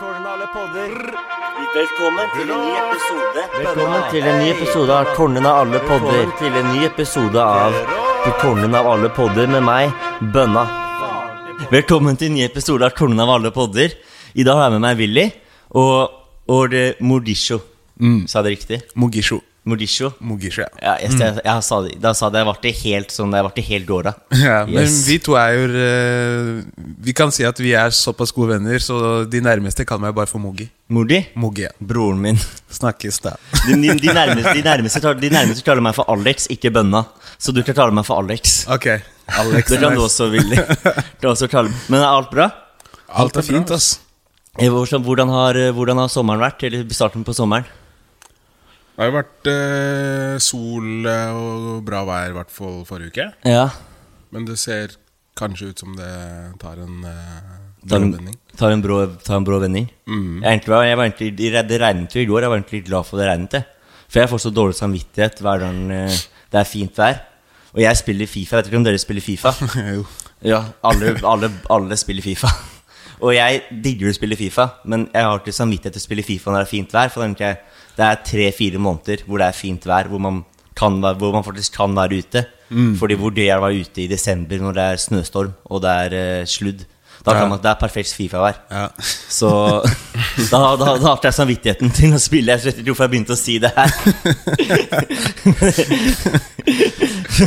Tårnen podder. Velkommen til en ny episode. Velkommen til en ny episode av Tornen av alle podder. Til en ny episode av Tårnen av alle podder med meg, Bønna. Velkommen til en ny episode av Tornen av alle podder. I dag har jeg med meg Willy og, og det Mordisho. Sa jeg det riktig? Mogisho. Mordisho. Mogisho, ja. Ja, jeg, jeg, jeg, sa det, da sa det, jeg ble helt sånn, jeg ble helt dåra. ja men Yes. vi to er jo uh, Vi kan si at vi er såpass gode venner, så de nærmeste kaller meg bare for Mogi. Mogi? Mogi, ja. Broren min. Snakkes, da. De, de, de, nærmeste, de, nærmeste, de nærmeste kaller meg for Alex, ikke Bønna. Så du kan kalle meg for Alex. Ok. Alex. Det kan du også, Willy. Men er alt bra? Alt er fint, ass. Eh, Hvordan hvordan har, hvordan har sommeren vært? Eller starten på sommeren? Det har jo vært eh, sol eh, og bra vær, i hvert fall forrige uke. Ja. Men det ser kanskje ut som det tar en eh, brå vending. tar en, brå, tar en brå vending. Jeg, er egentlig, jeg var egentlig, Det regnet jo i går. Jeg var egentlig litt glad for det regnet. jeg. For jeg får så dårlig samvittighet hver gang eh, det er fint vær. Og jeg spiller Fifa. Jeg vet ikke om dere spiller Fifa? jo. Ja, alle, alle, alle spiller Fifa. Og jeg digger å spille Fifa, men jeg har ikke samvittighet til å spille Fifa når det er fint vær. For det er- tre-fire måneder hvor det er fint vær, hvor man, kan, være- hvor man faktisk kan være ute. Fordi hvor det er å være ute i desember når det er snøstorm og det er uh, sludd. Da kan man, det er perfekt Fifa-vær. Ja. Så da, da, da hadde jeg samvittigheten til å spille. Jeg vet ikke hvorfor jeg begynte å si det her.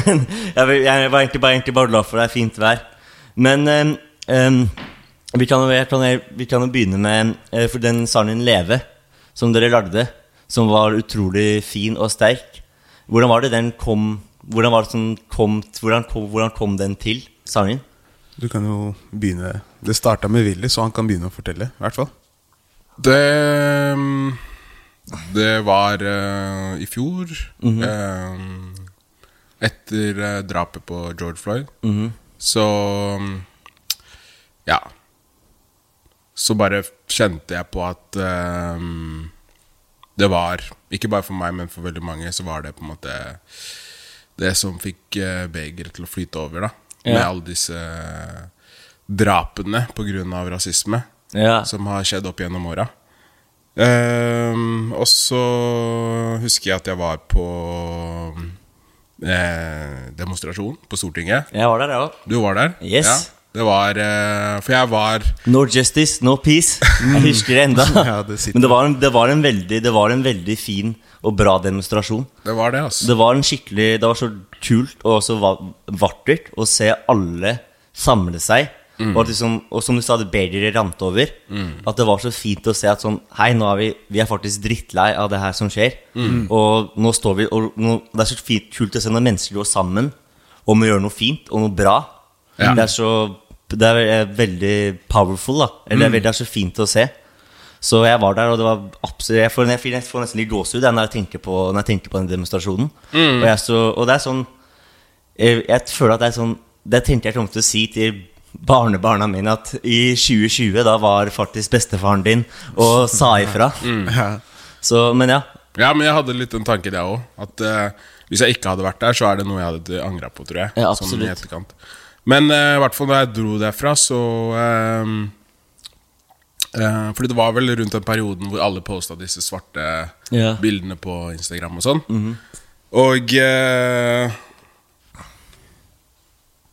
Men jeg, jeg var egentlig bare, egentlig bare glad for det er fint vær. Men um, ehm, vi, kan, jo- jeg kan, vi kan jo begynne med eh, For den sangen 'Leve', som dere lagde, som var utrolig fin og sterk. Hvordan var det den kom Hvordan var det som kom Hvordan kom, hvordan kom den til, sangen? Du kan jo begynne Det starta med Willy, så han kan begynne å fortelle. I hvert fall. Det mm, Det var uh, i fjor. eh, etter eh, drapet på George Floyd. Så mm, Ja. Så bare kjente jeg på at um, det var Ikke bare for meg, men for veldig mange, så var det på en måte det som fikk uh, begeret til å flyte over, da. Med alle disse eh, drapene pga. rasisme Ja. som har skjedd opp gjennom åra. Um, og så husker jeg at jeg var på eh, demonstrasjon på Stortinget. Jeg var der, jeg òg. Du var der? Yes. Ja, det var eh, For jeg var No justice, no peace. Jeg husker det enda. Ja, det. Men det var, en, det, var en veldig, det var en veldig fin og bra demonstrasjon. Det var det, altså. Det var en skikkelig Det var så kult og så va- vakkert å se alle samle seg. Og, liksom, og som du sa, det bedre rant over. At det var så fint å se at sånn Hei, nå er vi, vi er faktisk drittlei av det her som skjer. Og nå står vi Og nå, det er så fint, kult å se når mennesker går sammen om å gjøre noe fint og noe bra. Ja. Det er så Det er eh, veldig powerful, da. Eller det er veldig- det er så fint å se. Så jeg var der, og det var absolutt Jeg får, jeg får- jeg får nesten litt gåsehud når når jeg tenker på den demonstrasjonen. Og, jeg så, og det er sånn jeg, jeg føler at det er sånn Det tenkte jeg kom til å si til barnebarna mine at i 2020 da var faktisk bestefaren din og sa ifra. Så, men ja. Ja, men jeg hadde litt den tanken, jeg òg. At uh, hvis jeg ikke hadde vært der, så er det noe jeg hadde angra på, tror jeg. Ja, Sånn absolutt. i etterkant. Men eh, i hvert fall da jeg dro derfra, så uh, uh, Fordi det var vel rundt den perioden hvor alle posta disse svarte. Mhm. bildene på Instagram og sånn. Og eh,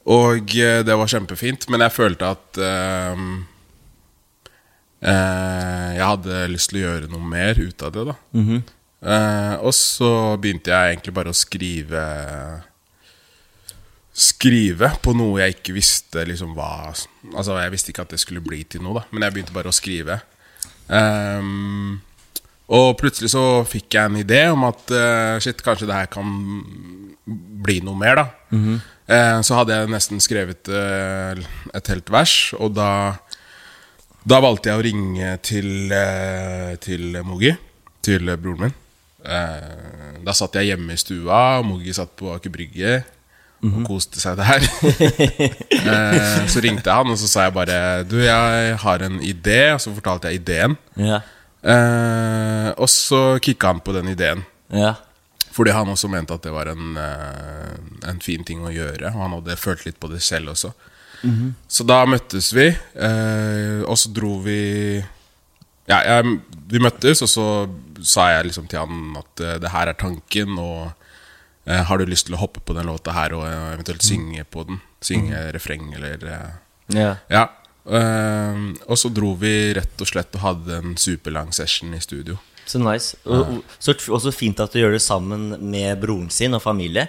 Og eh, det var kjempefint, men jeg følte at jeg hadde lyst til å gjøre noe mer ut av det, da. Eh, og så begynte jeg egentlig bare å skrive Skrive på noe jeg ikke visste liksom hva Altså Jeg visste ikke at det skulle bli til noe, da men jeg begynte bare å skrive. Um, og plutselig så fikk jeg en idé om at uh, shit, kanskje det her kan bli noe mer, da. Eh, så hadde jeg nesten skrevet uh, et helt vers, og da da valgte jeg å ringe til, til Mogi, til broren min. Da satt jeg hjemme i stua, og Mogi satt på Aker Brygge og koste seg der. eh, så ringte jeg han, og så sa jeg bare Du, jeg har en idé. Og så fortalte jeg ideen. Ja. Eh, og så kicka han på den ideen. Ja. Fordi han også mente at det var en, eh, en fin ting å gjøre. Og han hadde følt litt på det selv også. Så da møttes vi, eh, og så dro vi Ja, jeg, vi møttes, og så sa jeg liksom til han at eh, det her er tanken, og har du lyst til å hoppe på den låta her og eh, eventuelt synge på den? Synge refreng eller eh, ja. Ja. Eh, og så dro vi rett og slett og hadde en superlang session i studio. Så nice. Og, så også fint at du gjør det sammen med broren sin og familie.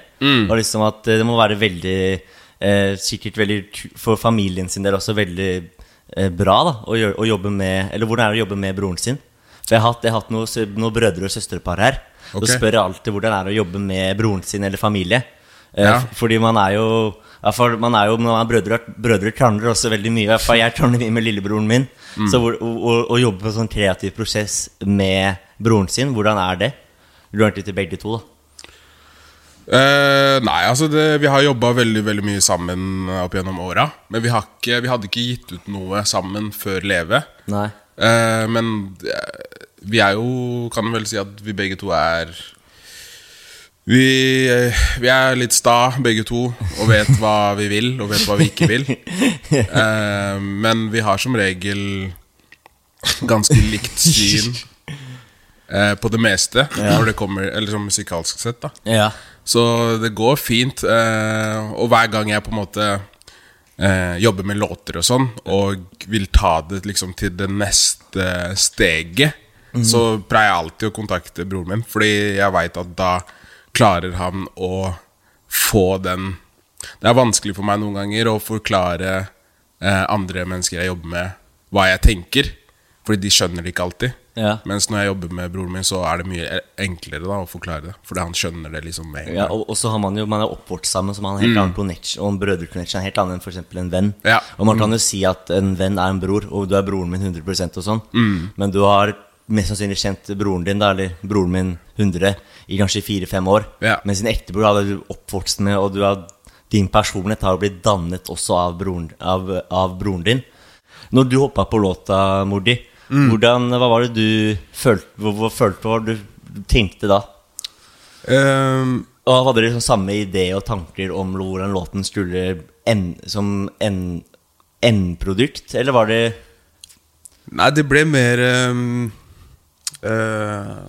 Og liksom at eh, det må være veldig eh, Sikkert veldig for familien sin del også veldig eh, bra da å, å jobbe med Eller hvordan er det å jobbe med broren sin? For jeg har hatt, jeg har hatt noen, noe brødre og søsterpar her. Ok. Så spør jeg alltid hvordan det er å jobbe med broren sin eller familie. Eh, Ja. Fordi man er jo man er jo når man er brødre, brødre krangler også veldig mye. Jeg krangler mye med lillebroren min. Så å, jobbe på sånn kreativ prosess med broren sin, hvordan er det? Du til begge to, da. Eh, nei, altså det, vi har jobba veldig veldig mye sammen opp gjennom åra. Men vi, har ikke, vi hadde ikke gitt ut noe sammen før Leve. Eh, men eh, vi er jo Kan vel si at vi begge to er vi, vi er litt sta, begge to, og vet hva vi vil, og vet hva vi ikke vil. Eh, men vi har som regel ganske likt syn eh, på det meste når det kommer Eller sånn musikalsk sett, da. Ja. Så det går fint. Eh, og hver gang jeg på en måte eh, jobber med låter og sånn, og vil ta det liksom til det neste steget, så pleier jeg alltid å kontakte broren min, fordi jeg veit at da klarer han å få den Det er vanskelig for meg noen ganger å forklare eh, andre mennesker jeg jobber med, hva jeg tenker, fordi de skjønner det ikke alltid. Ja. Mens når jeg jobber med broren min, så er det mye enklere da å forklare det. Fordi han skjønner det liksom med en Ja, og, og så har man jo Man er oppvokst sammen, så man har helt helt annen connection. Og en brødreconnection er helt annen enn eksempel en venn. Ja. Og man kan jo si at en venn er en bror, og du er broren min 100% og sånn. Men du har mest sannsynlig kjent broren din, da, eller broren min 100, i kanskje fire-fem år. Ja. Men sin ektebror hadde du oppvokst med, og du har, din personlighet har blitt dannet også av broren, av, av broren din. Når du hoppa på låta, Mordi, hvordan, hva var det du følte, hva, hva følte, hva var det du tenkte da? Um, Og hadde dere liksom samme idé og tanker om hvordan låten skulle en, som en endprodukt, eller var det Nei, det ble mer ehm, eh,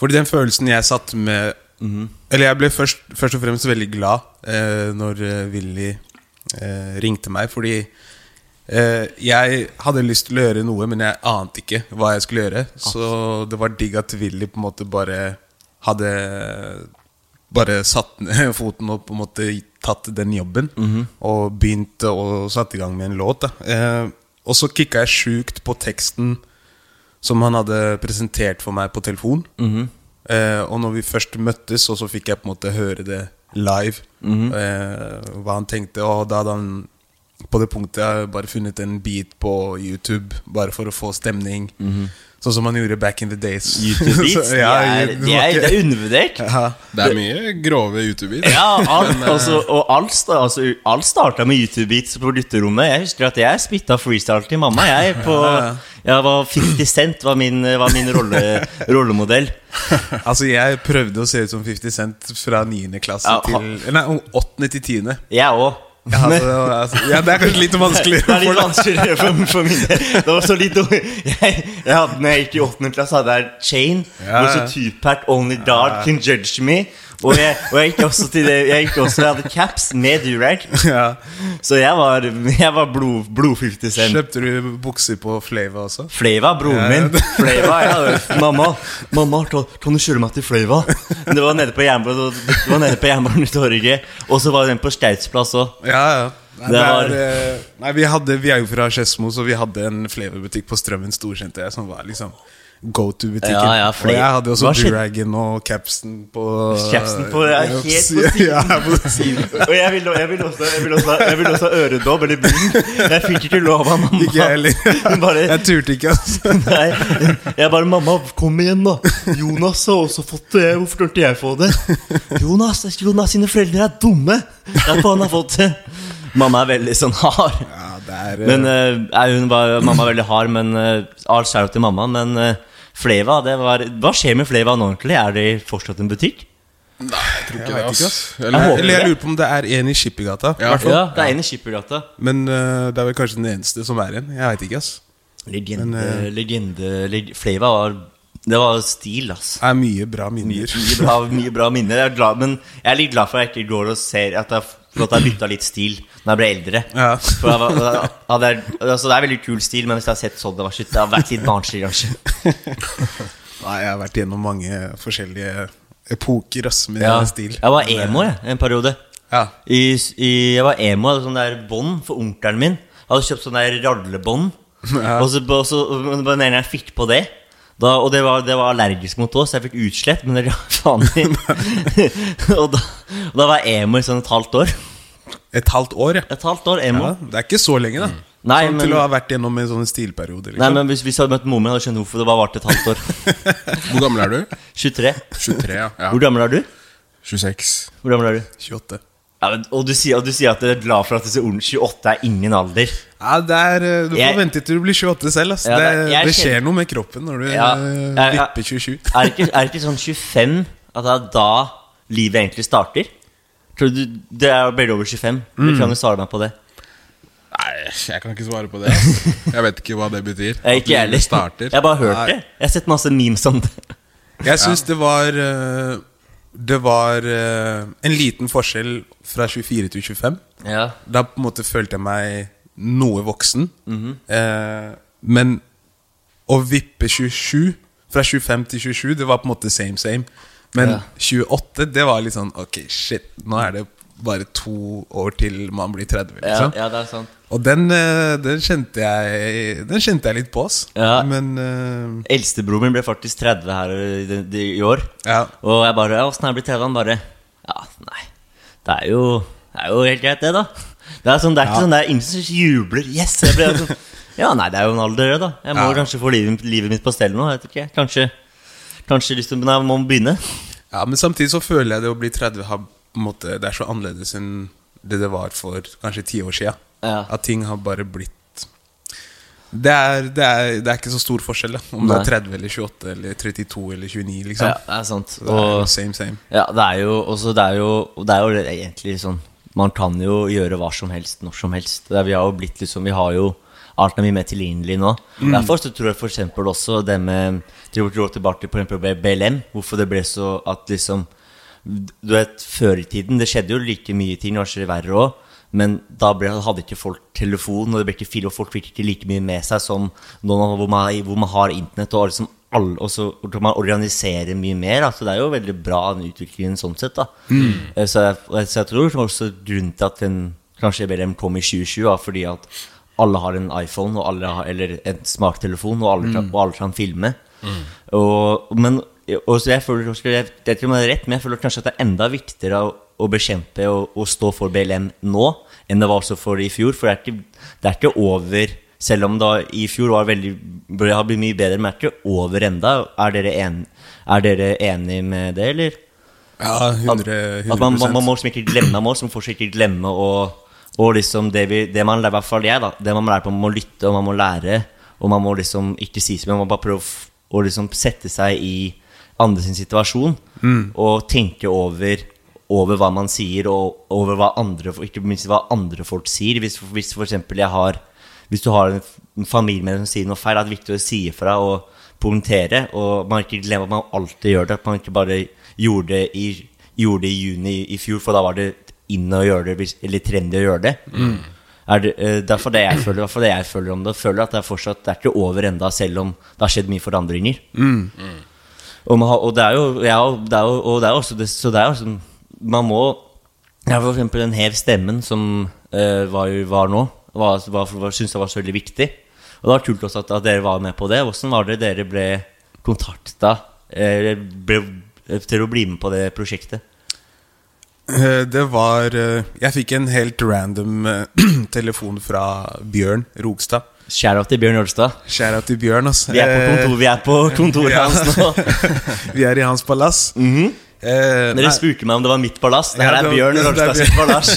Fordi den følelsen jeg satt med Eller jeg ble først, først og fremst veldig glad uh, når eh, Willy uh, ringte meg, fordi uh, jeg hadde lyst til å gjøre noe, men jeg ante ikke hva jeg skulle gjøre. Så det var digg at Willy på en måte bare hadde bare satt ned foten og på en måte tatt den jobben. Og begynt å satte i gang med en låt. Eh, og så kicka jeg sjukt på teksten som han hadde presentert for meg på telefon. eh, og når vi først møttes, og så fikk jeg på en måte høre det live, eh, hva han tenkte. Og da hadde han på det punktet jeg bare funnet en beat på YouTube bare for å få stemning. Sånn som man gjorde back in the days. YouTube-beats, ja, de, er, det de, er, det er undervurdert. ja. Det er mye grove YouTube-beats. Ja, alt, altså, og alt, altså, alt starta med YouTube-beats på lytterommet. Jeg husker at jeg spytta freestyle til mamma. Jeg, på, jeg var 50 Cent var min, var min rolle, rollemodell. Altså, jeg prøvde å se ut som 50 Cent fra 9. klasse Ja, til Nei, 8. til 10. Jeg òg. Ja, altså, altså, ja, det er kanskje litt vanskelig. Det er litt vanskeligere for, for min del. Det var så litt jeg, jeg hadde, når jeg gikk i åttende klasse, hadde jeg Chain. Ja, Og så. Tupac, Only God Can Judge Me. Og jeg, og jeg gikk også til det Jeg gikk også, jeg hadde caps med durag. Ja. Så jeg var, jeg var blod, blod 50 Cent. Kjøpte du bukser på Flava også? Flava, broren Ja, min. Flava, ja. Mamma, mamma kan, kan du kjøre meg til Flava? Det var nede på Jernbanen- i var nede på Jernbanetorget. Og så var den på Steidsplass òg. Ja, ja. Nei, var- er, eh, nei vi, hadde, vi er jo fra Skedsmo, så vi hadde en Fleva-butikk på Strømmen Storsenter som var liksom go to-butikken. Ja, ja, og jeg hadde også Dragon? Duragen og capsen på Capsen på- ja, helt på siden. Ja, på siden. Og jeg ville jeg vil også, jeg vil også, jeg vil også øredobb eller bunn. Jeg fikk ikke lov av mamma. Ikke jeg heller. Jeg turte ikke, altså. Nei, jeg bare 'Mamma, kom igjen, da'. Jonas har også fått det. Hvorfor kan jeg få det? Jonas, Jonas sine foreldre er dumme. Derfor han har fått det. Mamma er veldig sånn hard. Ja, det er, eh, Men uh, hun var, Mamma er veldig hard, men uh, all shout til mamma. Men eh, Fleva, det var Hva skjer med Fleva nå, egentlig? Er det fortsatt en butikk? Jeg tror ikke Jeg det, vet ikke. Eller, Jeg Eller jeg lurer på om det er en i Skippergata. Ja. Ja, det er en i Skippergata. Men uh, det er vel kanskje den eneste som er igjen. Jeg veit ikke, ass. Legende, Men, uh, legende leg Fleva var Det var stil, ass. Det er mye bra Mye, minner. mye, bra, mye bra minner. Jeg er glad, men jeg er litt glad for at jeg ikke går og ser at jeg, for at jeg bytta litt stil når jeg ble eldre. Ja. For jeg var, jeg, er, altså, det er veldig kul stil, men hvis jeg har sett sånn det var shit, det har vært litt barnslig, kanskje. Nei, jeg har vært gjennom mange forskjellige epoker ass, med Ja. stil. Jeg var emo jeg, en periode. Ja. I, i, jeg var emo, hadde sånn der bånd for onkelen min. Jeg hadde kjøpt sånn der radlebånd. Ja. Og så, og så den ene jeg fikk på det. Da, og det var, det var allergisk mot oss, så jeg fikk utslett. Men det faen og, da, og da var i sånn et halvt år. Et halvt år, ja. Et halvt år emo. ja. Det er ikke så lenge, da. Nei, sånn men- Til å ha vært gjennom en sånn stilperiode. Nei, Liksom. men hvis, hvis jeg hadde møtt moren min, hadde jeg skjønt hvorfor det bare varte et halvt år. hvor gammel er du? 23. 23, ja. ja. Hvor gammel er du? 26. Hvor gammel er du? 28. Ja, men, og, du sier, og du sier at du er glad for at disse ordene 28 er ingen alder. Ja, er, eh, Du får Jeg- vente til du blir 28 selv. Altså. Ja, det, det- det skjer kjenner- noe med kroppen når du Ja, eh, vipper 27. Er det ikke, er ikke sånn 25 at det er da livet egentlig starter? Tror du det er bare over 25? Mm. Du kan jo svare meg på det. Nei, jeg kan ikke svare på det. Jeg vet ikke hva det betyr. Jeg ikke starter. Jeg har bare hørt Nei. det. Jeg har sett masse memes om det. Jeg syns det var eh, Det var eh, en liten forskjell fra 24 til 25. Ja. Da på en måte følte jeg meg noe voksen. Mhm. eh, men å vippe 27 Fra 25 til 27, det var på en måte same same. Men Ja. 28, det var litt sånn Ok, shit, nå er det bare to år til man blir 30. Ja, Liksom. ja, det er sant. Og den, eh, den kjente jeg Den kjente jeg litt på, ass. Ja. Men uh... Eldstebroren min ble faktisk 30 her i, i, i år. ja. Og jeg bare 'Åssen er jeg blitt 30?' Han bare Ja, nei. Det er jo, det er jo helt greit, det, da. Det er, sånn, det er ikke Ja. sånn Det er ingen som jubler. Yes! Jeg ble sånn Ja, nei, det er jo en alder, det, da. Jeg må kanskje få livet, livet mitt på stell nå. Jeg vet ikke. Kanskje Kanskje til Nei, må begynne. Ja, men samtidig så føler jeg det å bli 30 har, måte, Det er så annerledes enn det det var for kanskje ti år siden. Ja. At ting har bare blitt det er, det, er, det er ikke så stor forskjell, da. Om det er 30 eller 28 eller 32 eller 29, liksom. Ja, det er sant. Det er Og same, same. ja, det er jo også Det er jo, det er jo egentlig sånn Man kan jo gjøre hva som helst når som helst. Det er, vi har jo blitt liksom Vi har jo Alt er mye mer tilgjengelig nå. Derfor så tror jeg for eksempel også det med tilbake til BLM, hvorfor det ble så at liksom Du vet, før i tiden Det skjedde jo like mye ting, kanskje verre òg. Men da ble, hadde ikke folk telefon, og det ble ikke fil, og folk fikk ikke like mye med seg som nå hvor man, hvor man har internett, og liksom alle, og så kan man organisere mye mer. Altså, det er jo veldig bra den utviklingen sånn sett. da Mm. så, jeg, så jeg tror også grunnen til at den kanskje BLM kom i 2020, var fordi at alle har en iPhone har, eller en smarttelefon, og alle, kan, og alle kan filme. Og, men, og så jeg føler Jeg er rett, jeg føler kanskje at det er enda viktigere å, å bekjempe og, og stå for BLM nå enn det var også for i fjor. For det er ikke, det er ikke over Selv om da i fjor var veldig Det har blitt mye bedre, men det er ikke over enda. Er dere, en, er dere enig med det, eller? Ja, 100, 100 At man, man, man må liksom ikke glemme Man må liksom fortsatt ikke glemme å og liksom det, vi, det man lærer, i hvert fall jeg, da Det man lærer på, man må lytte, og man må lære. Og man må liksom ikke si så mye, man må bare prøve å, liksom sette seg i andre sin situasjon. Og tenke over, over hva man sier, og over hva andre Ikke minst hva andre folk sier. Hvis, hvis for jeg har Hvis du har en familie med familiemedlem som sier noe feil, er det viktig å si ifra og poengtere. Og man ikke glemmer at man alltid gjør det. At man ikke bare gjorde det i, gjorde det i juni i fjor, for da var det inn å gjøre det, eller trendy å gjøre det. Er det er derfor det jeg føler Derfor det jeg føler om det. Føler at det er fortsatt Det er ikke over enda, selv om det har skjedd mye forandringer. Og, man og det er jo, ja, det er jo det er også Så det er jo sånn Man må ja, For eksempel den her stemmen som uh, var, var nå, var, var, var, syntes jeg var så veldig viktig. Og det var kult også at, at dere var med på det. Hvordan var det dere ble kontakta til å bli med på det prosjektet? Eh, Det var eh, Jeg fikk en helt random telefon fra Bjørn Rogstad. Shout-out til Bjørn Ølstad. Skjæra til Bjørn, altså. Vi er på, kontor, vi er på kontoret hans nå. Vi er i hans palass. Eh, Dere spurte meg om det var mitt palass. Det her Ja, er Bjørn Bjørn. sitt palass.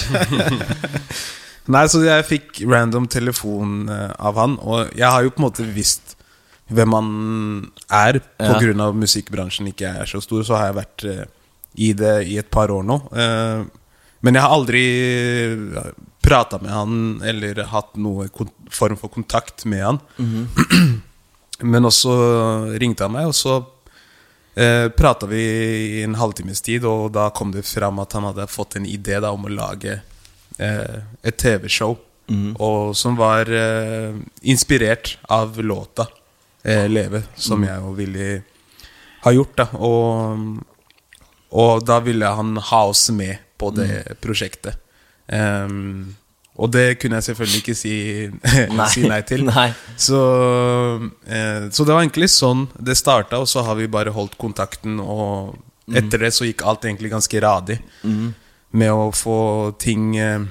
nei, så jeg fikk random telefon eh, av han, og jeg har jo på en måte visst hvem han er, på Ja. musikkbransjen ikke er så stor, så har jeg vært eh, i det i et par år nå. Eh, men jeg har aldri prata med han eller hatt noe form for kontakt med han. Men også ringte han meg, og så eh, prata vi i en halvtimes tid, og da kom det fram at han hadde fått en idé da, om å lage eh, et TV-show. Og som var eh, inspirert av låta eh, 'Leve', som jeg og Willy har gjort. da Og, og da ville han ha oss med på det prosjektet. Em, og det kunne jeg selvfølgelig ikke si nei, si nei til. Nei. Så, eh, så det var egentlig sånn det starta, og så har vi bare holdt kontakten. Og etter det så gikk alt egentlig ganske radig. Med å få ting eh,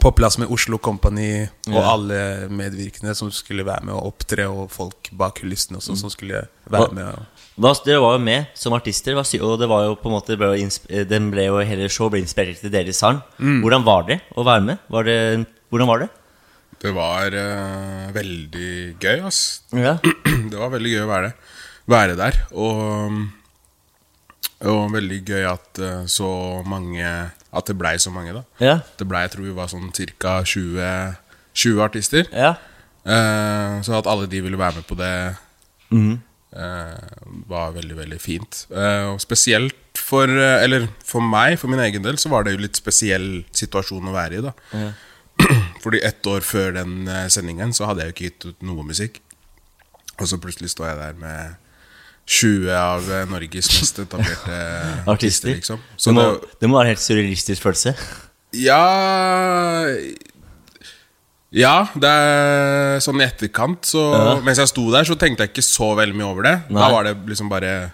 på plass med Oslo Company og yeah. alle medvirkende som skulle være med og opptre, og folk bak kulissene også som skulle være med. Og, Hva, dere var jo med som artister, og det var jo på en måte ble Den ble jo hele showet ble inspirert til deres sang. Hvordan var det å være med? Var det, hvordan var det? Det var uh, veldig gøy, ass. Ja. Det var veldig gøy å være, være der. Og, og veldig gøy at uh, så mange At det blei så mange, da. Ja. Det blei, jeg tror vi var sånn ca. 20, 20 artister. ja. Uh, så at alle de ville være med på det, Mhm. Eh, var veldig, veldig fint. Eh, og spesielt for eh, Eller for meg, for min egen del, så var det jo litt spesiell situasjon å være i, da. Fordi ett år før den sendingen så hadde jeg jo ikke gitt ut noe musikk. Og så plutselig står jeg der med 20 av Norges mest etablerte artister, Artister. liksom. Det må, det, det må være en helt surrealistisk følelse. ja Ja, det er sånn i etterkant så Ja. Mens jeg sto der, så tenkte jeg ikke så veldig mye over det. Nei. Da var det liksom bare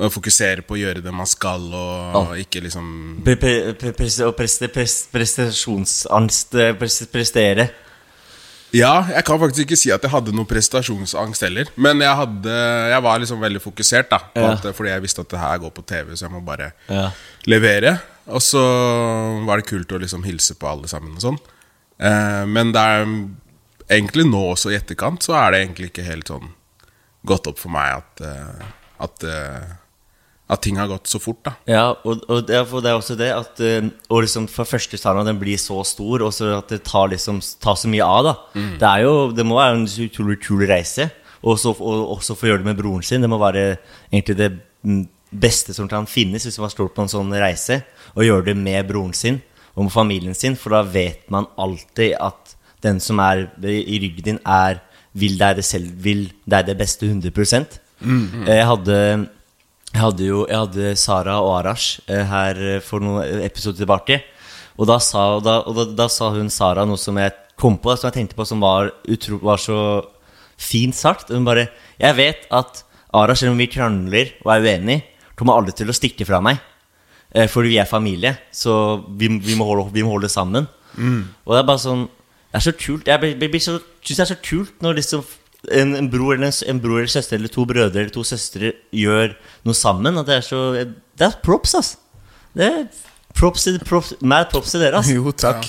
å fokusere på å gjøre det man skal, og ikke liksom og prestasjonsangst eh, Prestere. Ja, jeg kan faktisk ikke si at jeg hadde noe prestasjonsangst heller. Men jeg, hadde, jeg var liksom veldig fokusert, da. På Ja. at, fordi jeg visste at det her går på TV, så jeg må bare Ja. levere. Og så var det kult å liksom hilse på alle sammen og sånn. Eh, men det er egentlig nå også i etterkant, så er det egentlig ikke helt sånn gått opp for meg at, eh, at, eh, at ting har gått så fort, da. Ja, og, og det, er, også det at Og liksom for første sangen den blir så stor, og så at det tar, liksom, tar så mye av, da. Det er jo Det må være en utrolig kul reise. Og så og også få gjøre det med broren sin. Det må være egentlig det mm, beste som kan finnes hvis man står på en sånn reise. Og gjøre det med broren sin med familien sin, for da vet man alltid at den som er i ryggen din, er vil deg det selv, vil deg det beste 100 Eh, Jeg hadde jeg hadde jo jeg hadde Sara og Arash eh, her for noen episoder tilbake. Og da sa, og da, og da, da sa hun Sara noe som jeg kom på, som jeg tenkte på som var, utro, var så fint sagt. Hun bare Jeg vet at Arash, selv om vi krangler og er uenige, kommer aldri til å stikke fra meg. Eh, fordi vi er familie, så vi, vi, må, holde, vi må holde sammen. Og det er bare sånn Det er så kult. Jeg synes det er så kult når liksom en, en, bror eller en, en bror eller søster eller to brødre eller to søstre gjør noe sammen. At det er så Det er props, ass. Det er props props, mad props til dere, ass. Jo, takk.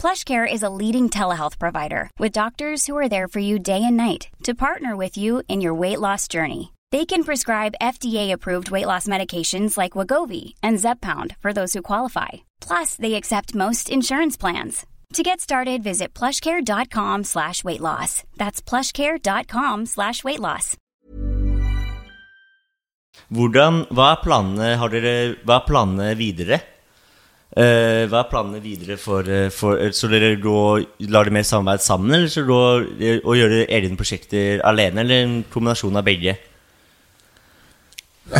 PlushCare is a leading telehealth provider with doctors who are there for you day and night to partner with you in your weight loss journey. They can prescribe FDA-approved weight loss medications like Wagovi and Zepbound for those who qualify. Plus, they accept most insurance plans. To get started, visit plushcare.com slash weight loss. That's plushcare.com slash weight loss. Hvordan, hva er planene, har dere, hva er planene videre? Eh, hva er planene videre for, eh, for eh, Så dere går, lar dere mer samarbeid sammen, eller så går, eh, og gjør dere egne prosjekter alene, eller en kombinasjon av begge?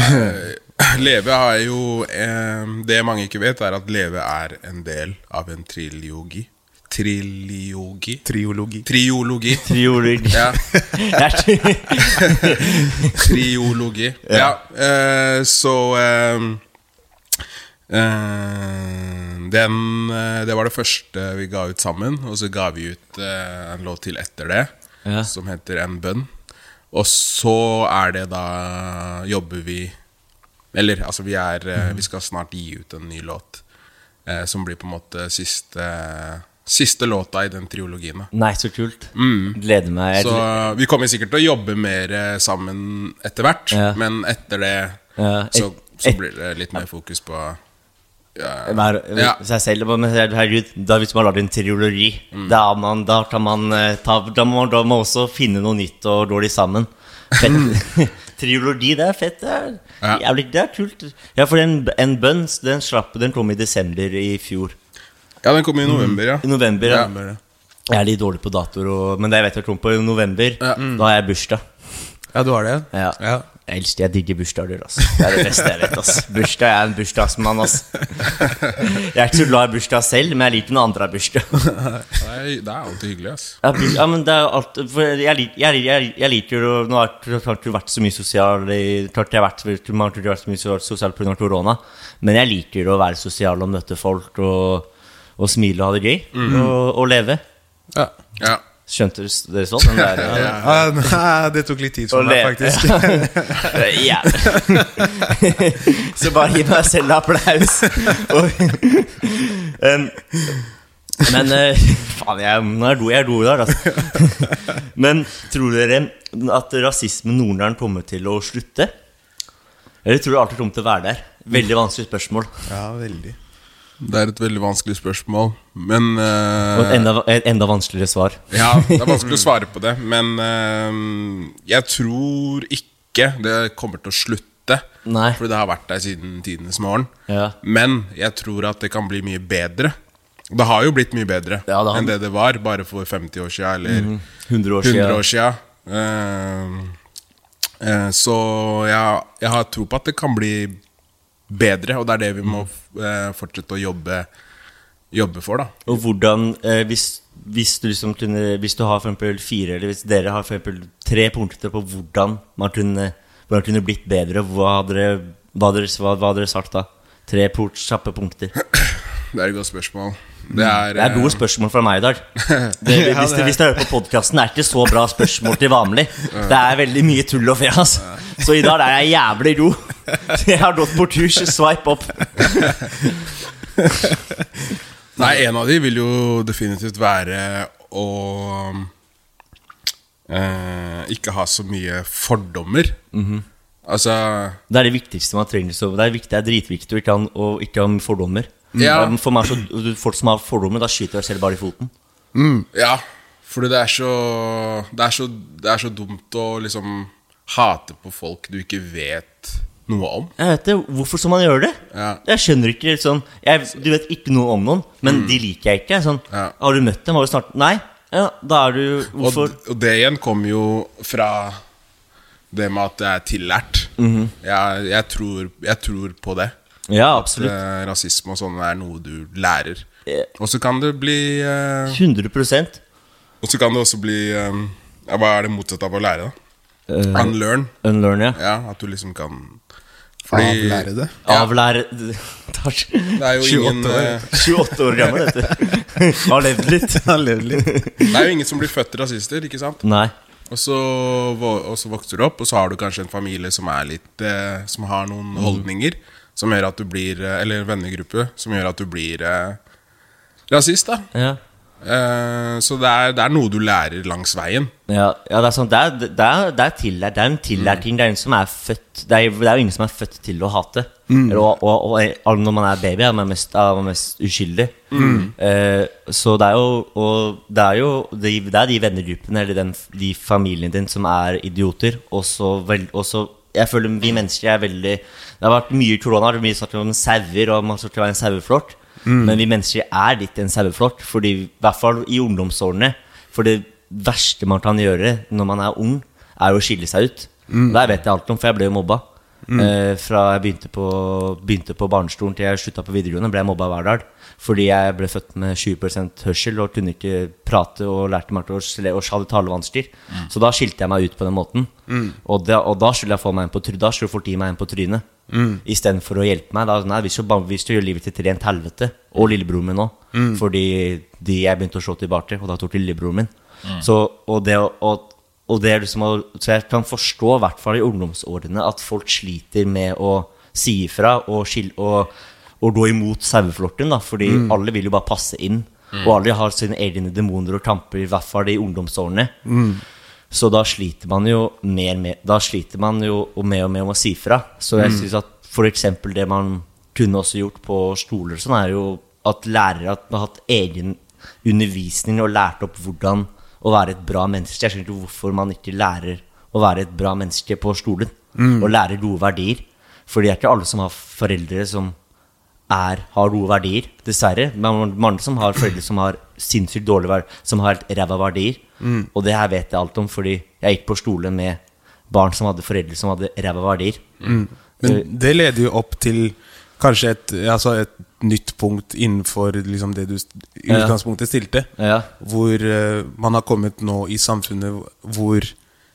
Leve har jo eh, Det mange ikke vet, er at Leve er en del av en trilogi. Triliogi? Triologi. Triologi. Triologi. Ja. Det Triologi. Ja. eh, så eh, eh, Den eh, Det var det første vi ga ut sammen. Og så ga vi ut eh, en låt til etter det, Ja. som heter En bønn. Og så er det da Jobber vi Eller altså, vi er mm. Vi skal snart gi ut en ny låt. eh, som blir på en måte siste Siste låta i den triologien. da Nei, så kult. Mm. Gleder meg. Så vi kommer sikkert til å jobbe mer eh, sammen etter hvert, Ja. men etter det Ja, så, et- så så, blir det litt mer fokus på Hver, ja. seg selv. Men herregud, da hvis man lager en triologi, Mm. da, man, da kan man eh, ta, da, må, da må man også finne noe nytt og dårlig sammen. Triologi, det er fett. Det er, Ja. jævlig, det er kult. Ja, for en, en bønn, den slapp Den kom i desember i fjor. ja, den kommer i november, ja. I november, ja. Ja. Jeg er litt dårlig på datoer, men det jeg vet jeg kom på i november. Da har jeg bursdag. Ja, du har det? Ja. Ja. Jeg elsker, jeg digger bursdager, altså. Det er det beste jeg vet, Altså. Bursdag, jeg er en bursdagsmann, altså. Jeg er ikke så glad i bursdag selv, men jeg liker når andre har bursdag. Nei, det er alltid hyggelig, ass. Ja, men det er alt for jeg, lik- jeg, jeg, jeg liker jo Nå har jeg ikke vært så mye sosial Klart jeg har vært, man har vært så mye so- sosial pga. korona, men jeg liker å være sosial og møte folk og, og smile og ha det gøy. Og, og leve. Ja. Ja. Skjønte dere sånn? Den der, ja. Ja, nei, det tok litt tid for meg, faktisk. Ja. Så bare gi meg selv applaus. Men eh, Faen, jeg, nå er do, jeg er do i dag, altså. Men tror dere at rasismen nordnæren kommer til å slutte? Eller tror du alltid kommer til å være der? Veldig vanskelig spørsmål. Ja, veldig. Det er et veldig vanskelig spørsmål, men uh, Og et enda, et enda vanskeligere svar. Ja, det er vanskelig å svare på det, men uh, jeg tror ikke det kommer til å slutte. Nei. Fordi det har vært der siden tidenes morgen. Ja. Men jeg tror at det kan bli mye bedre. Det har jo blitt mye bedre Ja, det enn det det var bare for 50 år siden eller mm. 100 år 100 siden. år siden. Uh, eh, så jeg, jeg har tro på at det kan bli bedre, og det er det vi må eh, fortsette å jobbe, jobbe for, da. Og hvordan eh, hvis, hvis, du liksom kunne, hvis du har for eksempel fire, eller hvis dere har for eksempel tre punkter på hvordan man kunne, hvordan kunne blitt bedre, hva hadde dere, hva hadde dere, hva, hva hadde dere sagt da? Tre port, kjappe punkter. Det er et godt spørsmål. Det er, Det er gode eh, spørsmål fra meg i dag. Det, hvis, du, hvis du hører på podkasten, er det ikke så bra spørsmål til vanlig. Det er veldig mye tull og fjas. Så i dag er jeg jævlig ro. Jeg har gått på kurs, swipe opp. Nei, en av de vil jo definitivt være å eh, ikke ha så mye fordommer. Mhm. Altså Det er det viktigste man trenger. Så det er, viktig, det er dritviktig å ikke ha, å ikke ha fordommer. Ja. For meg så, Folk som har fordommer, da skyter jeg selv bare i foten. Ja, fordi det er så Det er så, det er så dumt å liksom hate på folk du ikke vet noe om. Jeg vet det, Hvorfor skal man gjøre det? Ja. Jeg skjønner ikke sånn jeg, Du vet ikke noe om noen, men de liker jeg ikke. Sånn, Har du møtt dem? Har du snart Nei. Ja, da er du Hvorfor? Og, og det igjen kommer jo fra det med at det er tillært. Mhm. jeg, jeg, tror, jeg tror på det. Ja, absolutt. At eh, rasisme og sånn er noe du lærer. Og så kan det bli eh, 100 Og så kan det også bli eh, Hva er det motsatte av å lære, da? Eh, Unlearn. Unlearn, ja. ja. At du liksom kan Avlære det? Ja. Avlære Det er jo 28 ingen år, eh, 28 år gammel, dette. Har levd litt. Har levd litt. Det er jo ingen som blir født rasister, ikke sant? Nei. Og så, og så vokser du opp, og så har du kanskje en familie som er litt eh, Som har noen mm. holdninger som gjør at du blir eh, Eller en vennegruppe som gjør at du blir eh, rasist, da. Ja. Eh, så det er, det er noe du lærer langs veien. Ja, ja, det er sånn Det er, det er, det er, tillært, en tillært ting. Det er ingen som er født Det er, det jo ingen som er født til å hate. Mm. Og, og, og når man er baby, er man mest, er man mest uskyldig. Mm. Eh, så det er jo Og det er jo de, Det er de vennegruppene eller den, de familien din som er idioter. Og så vel, og så- Jeg føler vi mennesker er veldig Det har vært mye korona, det har vært mye snakk om sauer, og man skal ikke være en saueflokk. Mm. Men vi mennesker er litt en saueflokk, fordi i hvert fall i ungdomsårene. For det verste man kan gjøre når man er ung, er å skille seg ut. Mm. Det vet jeg alt om, for jeg ble jo mobba. Mm. Eh, fra jeg begynte på, begynte på barnestolen til jeg slutta på videregående, ble jeg mobba hver dag. Fordi jeg ble født med 20 hørsel og kunne ikke prate og lærte meg til å hadde talevansker. Så da skilte jeg meg ut på den måten. Mm. Og, da, og da skulle jeg få meg en på Da skulle folk gi meg en på trynet. Mm. Istedenfor å hjelpe meg. Da, nei, vi skal, bare- vi skal gjøre livet til et rent helvete. Og lillebroren min òg. Mm. Fordi de jeg begynte å slå tilbake, og da tok lillebroren min. Mm. Så, og det, og, og det liksom Så jeg kan forstå, i hvert fall i ungdomsårene, at folk sliter med å si ifra og, skille, og, og gå imot saueflokken. Fordi Mm. alle vil jo bare passe inn. Mm. Og alle har sine egne demoner og kamper, i hvert fall i ungdomsårene. Mm. Så da sliter man jo mer med Da sliter man jo med og med om å si fra. Så jeg Mm. synes at eksempel det man kunne også gjort på skoler, sånn er jo at lærere har hatt egen undervisning og lært opp hvordan å være et bra menneske. Jeg skjønner ikke hvorfor man ikke lærer å være et bra menneske på skolen. Mm. Og lærer gode verdier. For det er ikke alle som har foreldre som er, har gode verdier, dessverre. Men mange som har foreldre som har sinnssykt dårlige verdier, som har helt ræva verdier. Mm. Og det her vet jeg alt om, fordi jeg gikk på skole med barn som hadde foreldre som hadde ræva verdier. Mm. Men det leder jo opp til kanskje et, altså et nytt punkt innenfor liksom det du i utgangspunktet stilte. Ja. Hvor uh, man har kommet nå i samfunnet hvor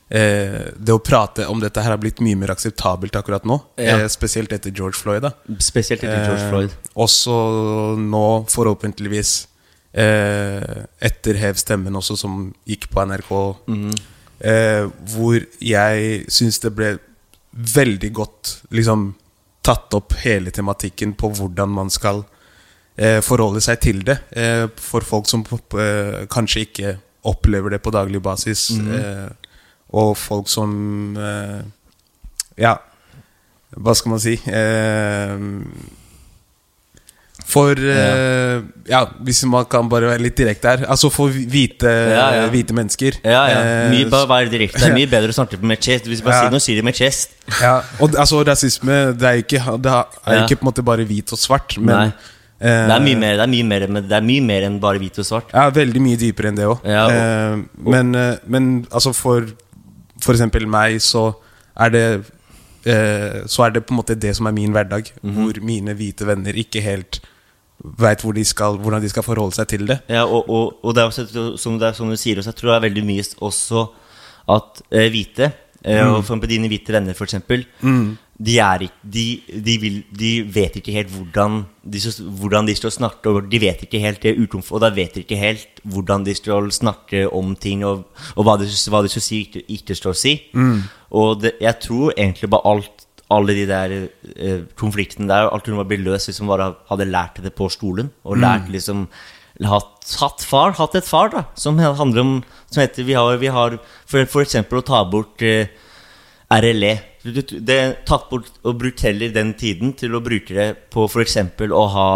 eh, det å prate om dette her har blitt mye mer akseptabelt akkurat nå. Ja. Eh, spesielt etter George Floyd. da Spesielt etter George Floyd. Også nå, forhåpentligvis, eh, etter Hev stemmen også, som gikk på NRK. mm. eh, hvor jeg syns det ble veldig godt liksom tatt opp hele tematikken på hvordan man skal eh, forholde seg til det. Eh, for folk som eh, kanskje ikke opplever det på daglig basis. Mhm. Og folk som eh, Ja, hva skal man si? Eh, for eh, ja, hvis man kan bare være litt direkte her. Altså for hvite, Ja, ja. hvite mennesker. Ja, ja. Mye bare være direkte. Det er mye bedre å snakke med chest. Hvis bare Ja. sier noe, sier det med chest. Ja, og altså rasisme Det er jo ikke, det er ikke på en måte bare hvit og svart, men Nei. Det er mye mer, det er mye mer, det er mye mer enn bare hvit og svart. Ja, veldig mye dypere enn det òg. Ja, og- men, men altså for Eksempel meg, så er det eh, Så er det på en måte det som er min hverdag. Mhm. Hvor mine hvite venner ikke helt veit hvor hvordan de skal forholde seg til det. Ja, og, og, og det er også, som, det er, som du sier, også, jeg tror det er veldig mye også at eh, hvite, eh, Mm. og for dine hvite venner eksempel, Mm. De, ikke- de, de, vil, de vet ikke helt hvordan de, hvordan de skal snakke, og de vet ikke helt det utenfor, og da vet de ikke helt hvordan de skal snakke om ting, og, og hva, de, hva de skal si, ikke, ikke skal si. Mm. Og det, jeg tror egentlig bare alt alle de der eh, konfliktene der Alt kunne bare bli løst hvis man bare hadde lært det på skolen. Og Mm. liksom hatt, hatt far, hatt et far da som handler om Som heter Vi har, vi har for, for eksempel å ta bort eh, RLE. Det er tatt bort og brukt heller den tiden til å bruke det på f.eks. å ha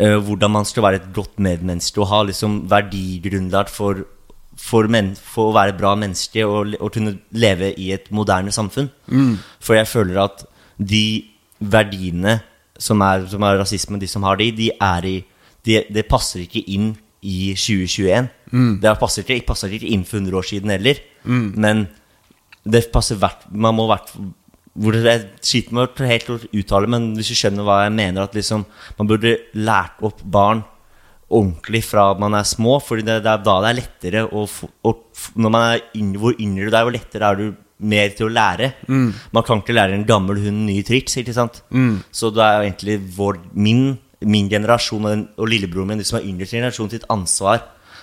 uh, hvordan man skal være et godt medmenneske og ha liksom verdigrunnlag for, for, men, for å være bra menneske og, og kunne leve i et moderne samfunn. Mm. For jeg føler at de verdiene som er, som er rasisme, de som har de, de er i de, Det passer ikke inn i 2021. Mm. Det passer ikke, passer ikke inn for 100 år siden heller. Mm. Men det passer hvert Man må hvert hvor det er å helt å uttale, men hvis du skjønner hva jeg mener At liksom man burde lært opp barn ordentlig fra man er små. Fordi det, det er da det er lettere å, Når man er yngre, hvor yngre du er, hvor lettere er du mer til å lære. Mm. Man kan ikke lære en gammel hund nye triks. ikke sant? Mm. Så det er jo egentlig vår, min, min generasjon og, den, og lillebroren min, de som er yngre generasjon, sitt ansvar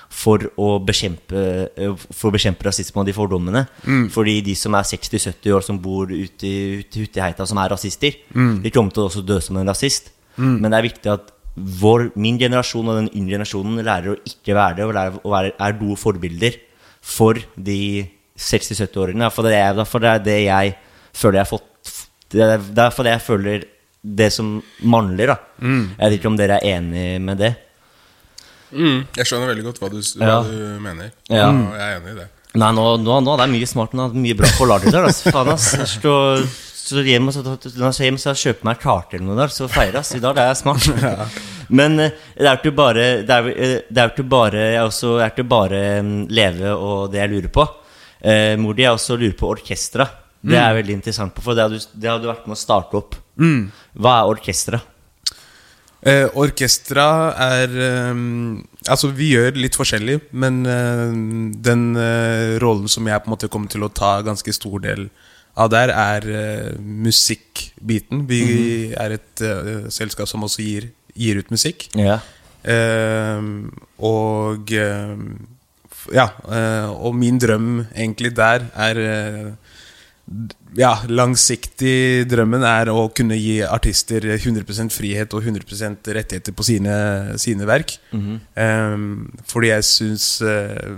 for å bekjempe, eh, for å bekjempe rasisme og de fordommene. Mm. Fordi de som er 60-70 år, som bor ute i ute som er rasister, Mm. de kommer til å også dø som en rasist. Mm. Men det er viktig at vår, min generasjon og den yngre generasjonen lærer å ikke være det, og lærer å være, er gode forbilder for de 60-70-åringene. For det, er, for det er det jeg føler jeg har fått Det er det er for det jeg føler det som mannlig, da. Mm. Jeg vet ikke om dere er enig med det? Mm. Jeg skjønner veldig godt hva du, hva Ja. du mener. Ja. Og jeg er enig i det. Nei, nå, nå, nå det er mye smart nå. Mye bra på lager der. Altså. Faen, ass. Jeg står, står hjem, og så, jeg hjem, så kjøper meg kart eller noe der, så feirer ass. I dag det er smart. Men eh, det er jo ikke bare Det er, jo, eh, ikke bare Jeg også, er ikke bare mm, Leve og det jeg lurer på. Eh, Mordi, jeg også lurer på orkestra. Det er jeg veldig interessant på, for det har du, det har du vært med å starte opp. Mm. Hva er orkestra? Eh, orkestra er eh, Altså, vi gjør litt forskjellig, men eh, den eh, rollen som jeg på en måte kommer til å ta ganske stor del av der, er eh, musikkbiten. Vi er et eh, selskap som også gir, gir ut musikk. Ja. Eh, og eh, f- Ja, og min drøm egentlig der er ja, langsiktig drømmen er å kunne gi artister 100% frihet og 100% rettigheter på sine, sine verk. Mm -hmm. um, fordi jeg syns uh,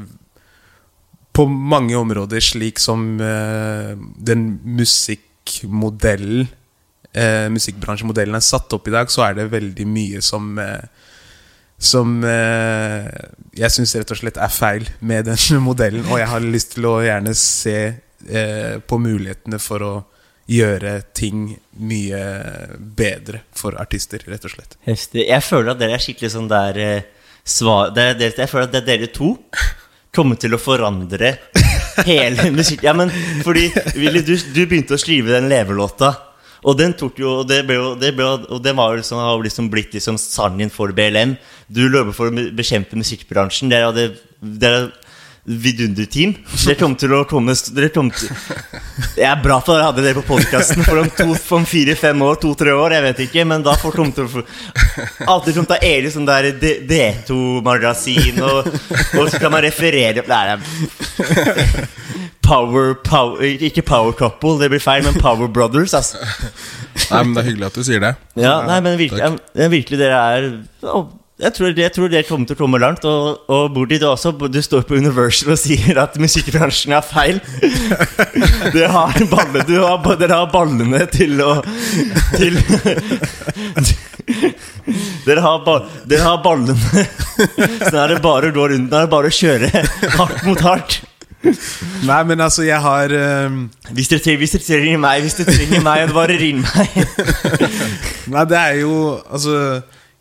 På mange områder, slik som uh, den musikkmodellen uh, Musikkbransjemodellen er satt opp i dag, så er det veldig mye som eh, som jeg syns rett og slett er feil med den modellen. Og jeg har lyst til å gjerne se eh, på mulighetene for å gjøre ting mye bedre for artister, rett og slett. Heftig. Jeg føler at dere er skikkelig sånn der eh, svar, Jeg føler at det er dere to kommer til å forandre hele musikken. Ja, men fordi Willy, du, du begynte å skrive den levelåta. Og den tok jo Og det, ble jo, det, ble, og det var liksom, har liksom blitt liksom sangen for BLM. Du løper for å bekjempe musikkbransjen. Dere hadde Dere er vidunderteam. Dere kommer til å komme Dere kommer til Jeg er bra for at dere hadde det på podkasten for om, to, om fire-fem år, to-tre år. Jeg vet ikke, men da får dere til å få Alltid sånn ta Eli som der D- D2-magasin, og, og så kan man referere Nei, det er Power, power Ikke Power Couple, det blir feil, men Power Brothers, altså. Nei, men Det er hyggelig at du sier det. Ja, nei, men virkelig, virkelig dere er Jeg tror, jeg tror det kommer til å komme langt. Og, og Bordi, du, også, du står på Universal og sier at musikkbransjen er feil. Du har, balle, du har, dere har ballene til å til, dere, har ba, dere har ballene. Så nå er det bare å gå rundt Nå er det bare å kjøre hardt mot hardt. Nei, men altså, jeg har um... Hvis dere, hvis dere trenger meg, hvis dere trenger meg, bare ring meg. Nei, det er jo Altså,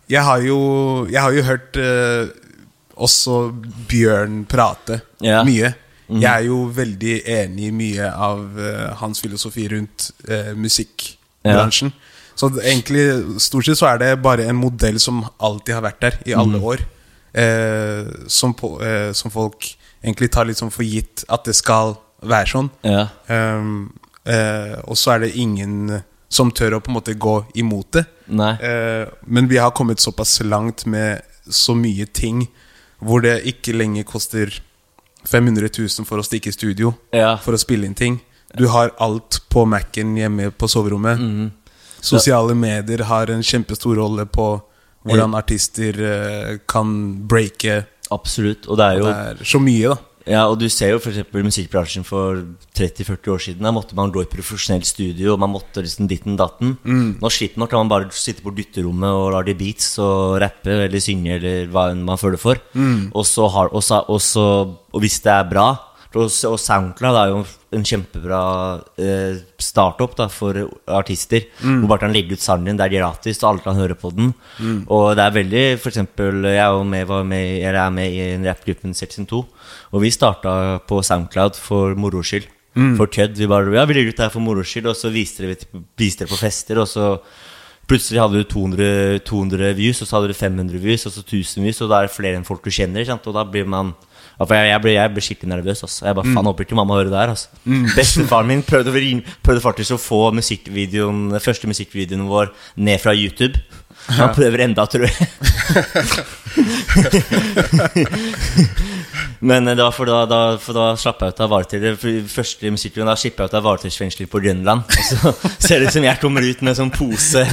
jeg har jo Jeg har jo hørt eh, også Bjørn prate Ja. mye. Mhm. Jeg er jo veldig enig i mye av eh, hans filosofi rundt eh, musikkbransjen. Så det, egentlig, stort sett så er det bare en modell som alltid har vært der i alle Mhm. år. Eh, som, på, eh, som folk egentlig tar litt sånn for gitt at det skal være sånn. Ja. Um, eh, og så er det ingen som tør å på en måte gå imot det. Eh, men vi har kommet såpass langt med så mye ting hvor det ikke lenger koster 500 000 for å stikke i studio Ja. for å spille inn ting. Du har alt på Mac-en hjemme på soverommet. Mm. Sosiale medier har en kjempestor rolle på hvordan artister eh, kan breake. Absolutt. Og det er jo Det er så mye, da. Ja, og du ser jo eksempel musikkbransjen for 30-40 år siden. Da måtte man gå i profesjonelt studio, og man måtte liksom ditten datten. Mm. Nå slipper man, kan man bare sitte på dytterommet og lage beats og rappe eller synge eller hva enn man føler for. Mm. Og, så har, og, så, og, så, og hvis det er bra og, SoundCloud er jo en kjempebra eh, startup da, for artister. Mm. Hvor bare kan legge ut sangen din, det er gratis, og alle kan høre på den. Mm. Og det er veldig For eksempel, jeg er med, var med, eller er med i en rappgruppen Section 2. Og vi starta på SoundCloud for moro skyld. Mm. For kødd. Vi bare Ja, vi legger ut det her for moro skyld, og så viste dere, dere på fester, og så Plutselig hadde du 200, 200 views, og så hadde du 500 views, og så 1000 views, og da er det flere enn folk du kjenner. Sant? Og da blir man for jeg, jeg, ble, jeg ble skikkelig nervøs. Altså. Jeg bare, Mm. faen, håper ikke mamma hører det her. Altså. Mm. Bestefaren min prøvde, prøvde faktisk å få musikkvideoen, første musikkvideoen vår ned fra YouTube. Han prøver enda, tror jeg. Men eh, var for da, da, for da slapp jeg ut av varetekt. Første musikkvideoen Da slipper jeg ut av varetektsfengsel på Grønland. Og så ser det ut som jeg kommer ut med en sånn pose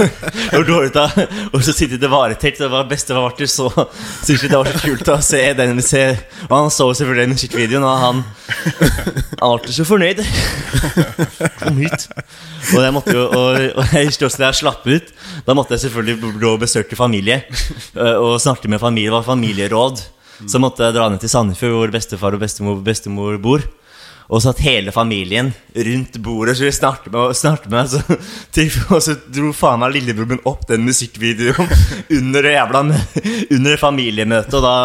og går ut av Og så sitter det varetekt. Det var beste var til så jeg det var så kult å se den. Se. Og han så selvfølgelig den musikkvideoen, og han Han alltid så fornøyd. Kom hit. Og jeg måtte jo Og, og jeg husker også da jeg slapp ut, da måtte jeg selvfølgelig gå og besøke familie. øh, Og snakke med familie. Det var familieråd. Så måtte jeg dra ned til Sandefjord, hvor bestefar og bestemor, bestemor bor. Og satt hele familien rundt bordet og vi snart med, snart med. Så, til, og så dro faen meg lillebror min opp den musikkvideoen under det jævla Under familiemøtet, og da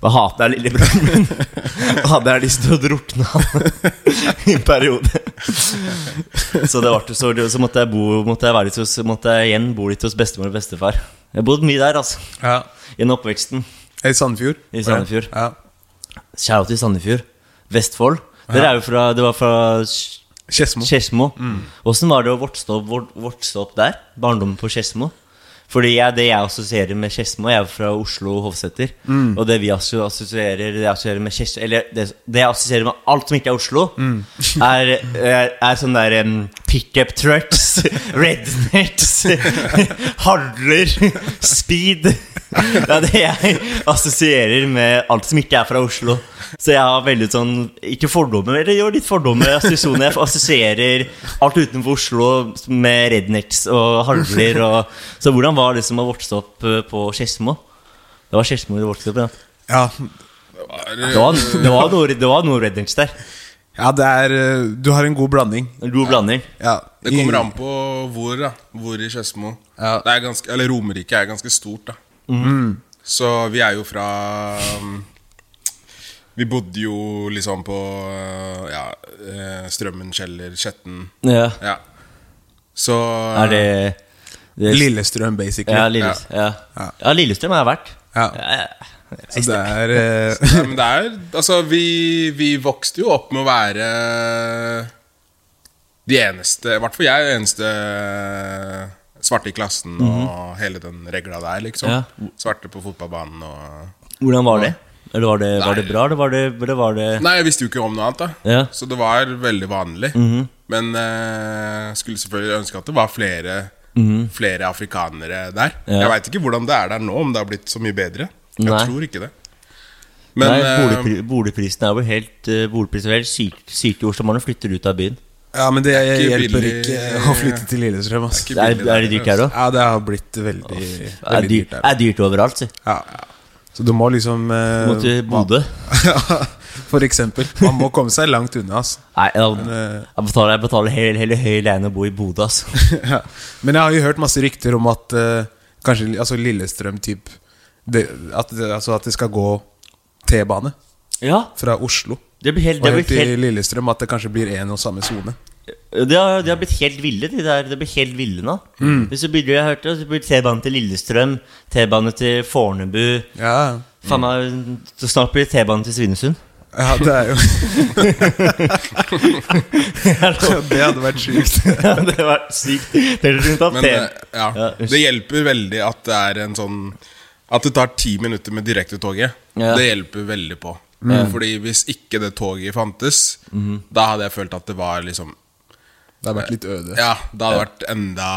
da hater jeg lillebroren min. Da hadde jeg lyst til å drukne han i en periode. Så, det var, så, så måtte jeg, bo, måtte jeg være litt hos, måtte jeg igjen bo litt hos bestemor og bestefar. Jeg har bodd mye der, altså. Ja. Gjennom oppveksten. I Sandefjord? I Sandefjord. Ja. Kjære til Sandefjord. Vestfold. Dere er jo fra, det var fra Skedsmo. Skedsmo. Mm. Var det å vokse opp, vokse opp der? Barndommen på Skedsmo? Fordi jeg, Det jeg assosierer med Skedsmo Jeg er fra Oslo Hovseter. Mm. Og det vi assosierer Det jeg assosierer med Skedsmo Eller det, det jeg assosierer med alt som ikke er Oslo, Mm. er, er, er sånn der um, pickup trucks, rednecks, handler, speed. Det er det jeg assosierer med alt som ikke er fra Oslo. Så jeg har veldig sånn Ikke fordommer, eller jo, litt fordommer. Jeg assosierer alt utenfor Oslo med rednecks og handler Og, så hvordan var det som å vokse opp eh, på Skedsmo? Det var Skedsmo du vokste opp i? Ja. Det var, det var, noe, det var noe rednecks der. Ja, det er eh, Du har en god blanding. En god blanding. Ja. Det kommer an på hvor, da. Hvor i Skedsmo. Det er Eller Romerike er ganske stort, da. Mm. Så vi er jo fra um, Vi bodde jo liksom på uh, ja, eh, Strømmen, Kjeller, Skjetten. Ja. Så Er det, det Lillestrøm, basically. Ja, Lilles, ja. ja. Lillestrøm har jeg vært. Ja. Så det er ja, men det er Altså, vi, vi vokste jo opp med å være de eneste I hvert fall jeg er den eneste svarte i klassen og hele den regla der, liksom. Ja. Svarte på fotballbanen og Hvordan var det? Eller var det, var det bra, eller var det, eller var det Nei, jeg visste jo ikke om noe annet, da. Ja. Så det var veldig vanlig. Mhm. Men eh, skulle selvfølgelig ønske at det var flere flere afrikanere der. Ja. Jeg veit ikke hvordan det er der nå, om det har blitt så mye bedre. Jeg Nei. tror ikke det. Men Nei, eh, boligpri boligprisen er jo helt uh, Boligprisen er helt sykt sykt i Oslo. Man flytter ut av byen. Ja, men det ikke hjelper billig- ikke å flytte til Lillestrøm. ass. Det Er, billig er det dyrt her òg? Ja, det har blitt veldig, Det er veldig dyrt dyrt, der. er dyrt overalt, si. Ja. Så du må liksom eh, Må til Bodø. For eksempel. Man må komme seg langt unna. ass. Nei, jeg, Men, eh, jeg betaler, jeg betaler hele, hele høy leie å bo i Bodø, altså. ja. Men jeg har jo hørt masse rykter om at eh, kanskje altså Lillestrøm typ at, altså at det skal gå T-bane Ja, fra Oslo det blir helt, og det har helt i Lillestrøm. At det kanskje blir én og samme sone. de har, de har blitt helt ville, de der. De blir helt ville nå. Mm. Hvis du begynner, jeg hørte, så blir T-bane til Lillestrøm, T-bane til Fornebu Ja, Faen meg, så Snart blir det T-bane til Svinesund. ja det er jo Det hadde vært sykt. ja, det vært sykt. Men eh, Ja, det hjelper veldig at det er en sånn At det tar ti minutter med direktetoget. Ja. Det hjelper veldig på. Fordi hvis ikke det toget fantes, mm. da hadde jeg følt at det var liksom Det hadde vært litt øde. Ja, det hadde vært enda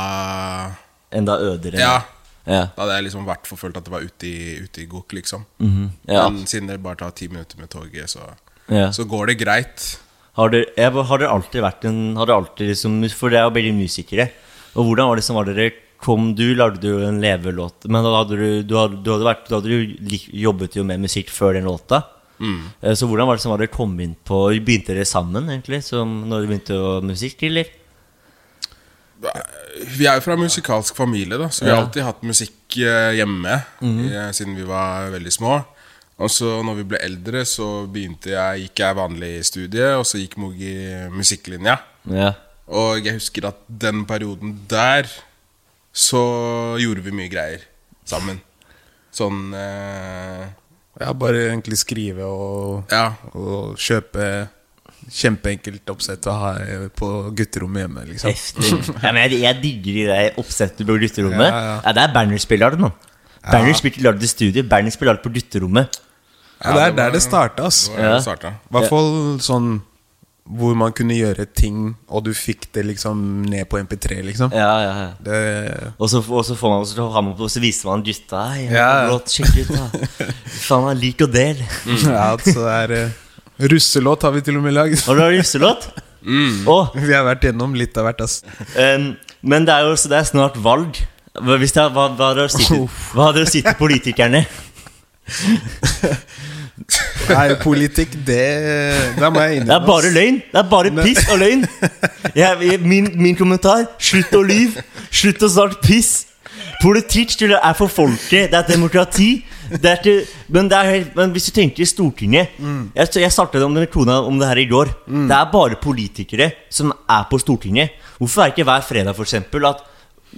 Enda ødere. Ja. Ja. Da hadde jeg liksom vært forfølt at det var ute i, ute i gok, liksom. Mhm. ja. Men siden det bare tar ti minutter med toget, så, ja. så går det greit. Har dere, har dere alltid vært en har dere alltid liksom, For dere er jo begge musikere. Og hvordan var det som var dere kom Du lagde du en levelåt, men da hadde du, du, hadde, du hadde vært Du hadde jo jobbet jo med musikk før den låta. Eh, Så hvordan var det som var dere kom inn på Begynte dere sammen, egentlig? Som når dere begynte å musikk, eller? Vi er jo fra musikalsk familie, da så vi har alltid hatt musikk eh, hjemme mm. siden vi var veldig små. Og så når vi ble eldre, så begynte jeg, gikk jeg vanlig studie, og så gikk Mogi musikklinja. Ja. Og jeg husker at den perioden der så gjorde vi mye greier sammen. Sånn eh, Ja, bare egentlig skrive og, Ja. og kjøpe kjempeenkelt oppsett å ha på gutterommet hjemme, liksom. Ja, men jeg, jeg digger de der oppsettene på gutterommet. Ja, ja. Ja, det er Banner-spillere, nå. Banner spilte lagd i studio. Banner spiller alt på gutterommet. Ja, det er der det starta, ass. Ja. det starta. I hvert fall sånn hvor man kunne gjøre ting, og du fikk det liksom ned på MP3, liksom. Ja, ja, ja. Det, Og så, og så, får man, så, opp og så viser man gutta Ja. låt, sjekk ut da Faen meg, lik og del ja, altså det er uh, Russelåt har vi til og med lagd. Har du russelåt? Oh. Vi har vært gjennom litt av hvert, ass. Um, Men det er jo så det er snart valg hvis det er, hva, hva, å har dere å si til politikerne? Nei, politikk, det Da må jeg Det er bare løgn. Det er bare piss og løgn. Jeg, min, min kommentar Slutt å lyve. Slutt å starte piss. Politikk er for folket. Det er demokrati. Det er til, men, det er, men hvis du tenker i Stortinget Jeg, jeg startet om kona om det her i går. Det er bare politikere som er på Stortinget. Hvorfor er det ikke hver fredag for eksempel At